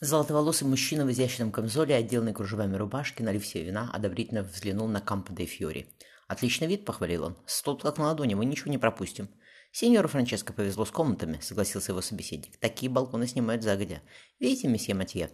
Золотоволосый мужчина в изящном камзоле, отделанный кружевами рубашки, налив себе вина, одобрительно взглянул на Кампо де Фьори. «Отличный вид», — похвалил он. «Стол как на ладони, мы ничего не пропустим». «Сеньору Франческо повезло с комнатами», — согласился его собеседник. «Такие балконы снимают загодя. Видите, месье Матье?»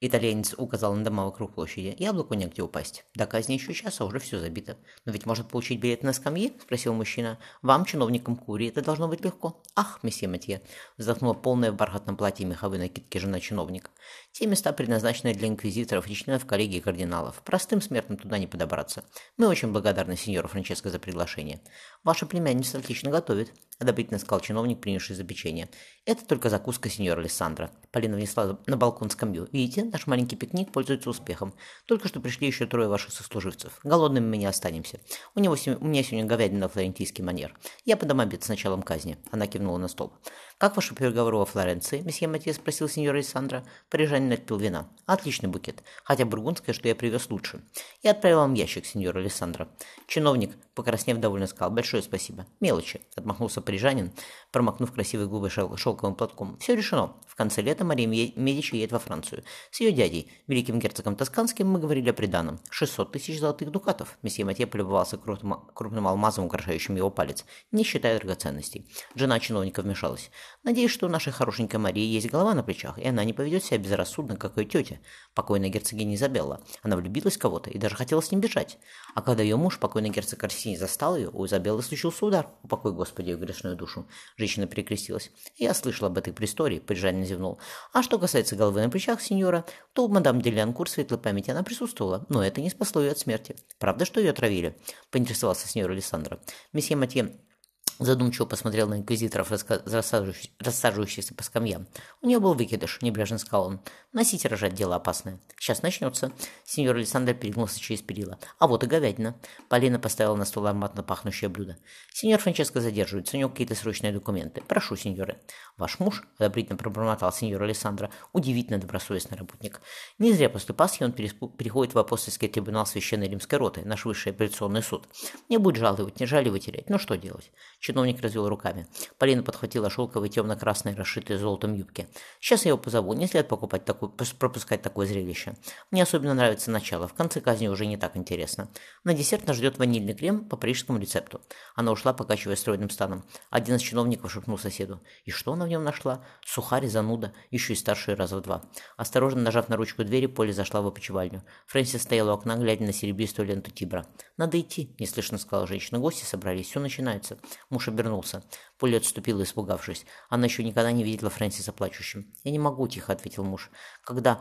Итальянец указал на дома вокруг площади. Яблоку негде упасть. До казни еще час, а уже все забито. Но ведь можно получить билет на скамье? Спросил мужчина. Вам, чиновникам Курии, это должно быть легко. Ах, месье Матье. Вздохнула полная в бархатном платье и меховой накидке жена чиновника. Те места, предназначенные для инквизиторов и членов коллегии кардиналов. Простым смертным туда не подобраться. Мы очень благодарны сеньору Франческо за приглашение. Ваша племянница отлично готовит. Одобрительно сказал чиновник, принявший за печенье. Это только закуска сеньора Александра. Полина внесла на балкон скамью. Видите, наш маленький пикник пользуется успехом. Только что пришли еще трое ваших сослуживцев. Голодными мы не останемся. У, него, у меня сегодня говядина флорентийский манер. Я подам обед с началом казни. Она кивнула на стол. «Как ваши переговоры во Флоренции?» – месье Матье спросил сеньор Александра. Отпил вина. «Отличный букет. Хотя бургундское, что я привез лучше. Я отправил вам ящик, сеньор Александра». Чиновник, покраснев, довольно сказал. «Большое спасибо». «Мелочи», – отмахнулся парижанин, промокнув красивые губы шел шелковым платком. «Все решено. В конце лета Мария Медичи едет во Францию. С ее дядей, великим герцогом Тосканским, мы говорили о приданом. 600 тысяч золотых дукатов». Месье Матье полюбовался крупным, крупным алмазом, украшающим его палец, не считая драгоценностей. Жена чиновника вмешалась. Надеюсь, что у нашей хорошенькой Марии есть голова на плечах, и она не поведет себя безрассудно, как ее тетя, покойная герцогиня Изабелла. Она влюбилась в кого-то и даже хотела с ним бежать. А когда ее муж, покойный герцог Арсений, застал ее, у Изабеллы случился удар. Упокой, Господи, ее грешную душу. Женщина перекрестилась. Я слышал об этой истории, Парижанин зевнул. А что касается головы на плечах сеньора, то у мадам Делянкур светлой памяти она присутствовала, но это не спасло ее от смерти. Правда, что ее отравили? Поинтересовался сеньор Александра. Месье Матье Задумчиво посмотрел на инквизиторов, рассаживающихся по скамьям. У нее был выкидыш, небрежно сказал он. Носить и рожать дело опасное. Сейчас начнется. Сеньор Александр перегнулся через перила. А вот и говядина. Полина поставила на стол ароматно пахнущее блюдо. Сеньор Франческо задерживается, у него какие-то срочные документы. Прошу, сеньоры. Ваш муж, одобрительно пробормотал сеньор Александра, удивительно добросовестный работник. Не зря после Пасхи он переходит в апостольский трибунал Священной Римской Роты, наш высший апелляционный суд. Не будет жаловать, не жаль терять. Ну что делать? Чиновник развел руками. Полина подхватила шелковые темно-красные, расшитые золотом юбки. «Сейчас я его позову. Не след покупать такой, пропускать такое зрелище. Мне особенно нравится начало. В конце казни уже не так интересно. На десерт нас ждет ванильный крем по парижскому рецепту». Она ушла, покачивая стройным станом. Один из чиновников шепнул соседу. «И что она в нем нашла? Сухарь, зануда, еще и старший раза в два». Осторожно нажав на ручку двери, Поля зашла в опочивальню. Фрэнсис стояла у окна, глядя на серебристую ленту Тибра. «Надо идти», – неслышно сказала женщина. «Гости собрались, все начинается». Муж обернулся. Полли отступила, испугавшись. Она еще никогда не видела Фрэнсиса плачущим. «Я не могу», – тихо ответил муж. «Когда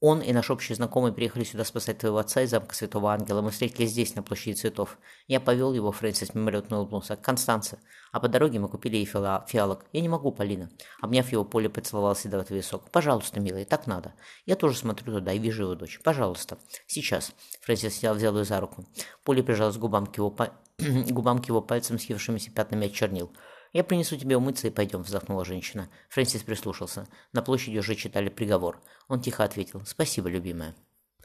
он и наш общий знакомый приехали сюда спасать твоего отца из замка Святого Ангела. Мы встретились здесь, на площади цветов. Я повел его, Фрэнсис мимолетно улыбнулся, к Констанце. А по дороге мы купили ей фиалок. Я не могу, Полина. Обняв его, Поле поцеловал седоватый висок. Пожалуйста, милый, так надо. Я тоже смотрю туда и вижу его дочь. Пожалуйста. Сейчас. Фрэнсис взял, взял ее за руку. Поле прижалась губам к его губам к его пальцам, съевшимися пятнами от чернил. «Я принесу тебе умыться и пойдем», — вздохнула женщина. Фрэнсис прислушался. На площади уже читали приговор. Он тихо ответил «Спасибо, любимая».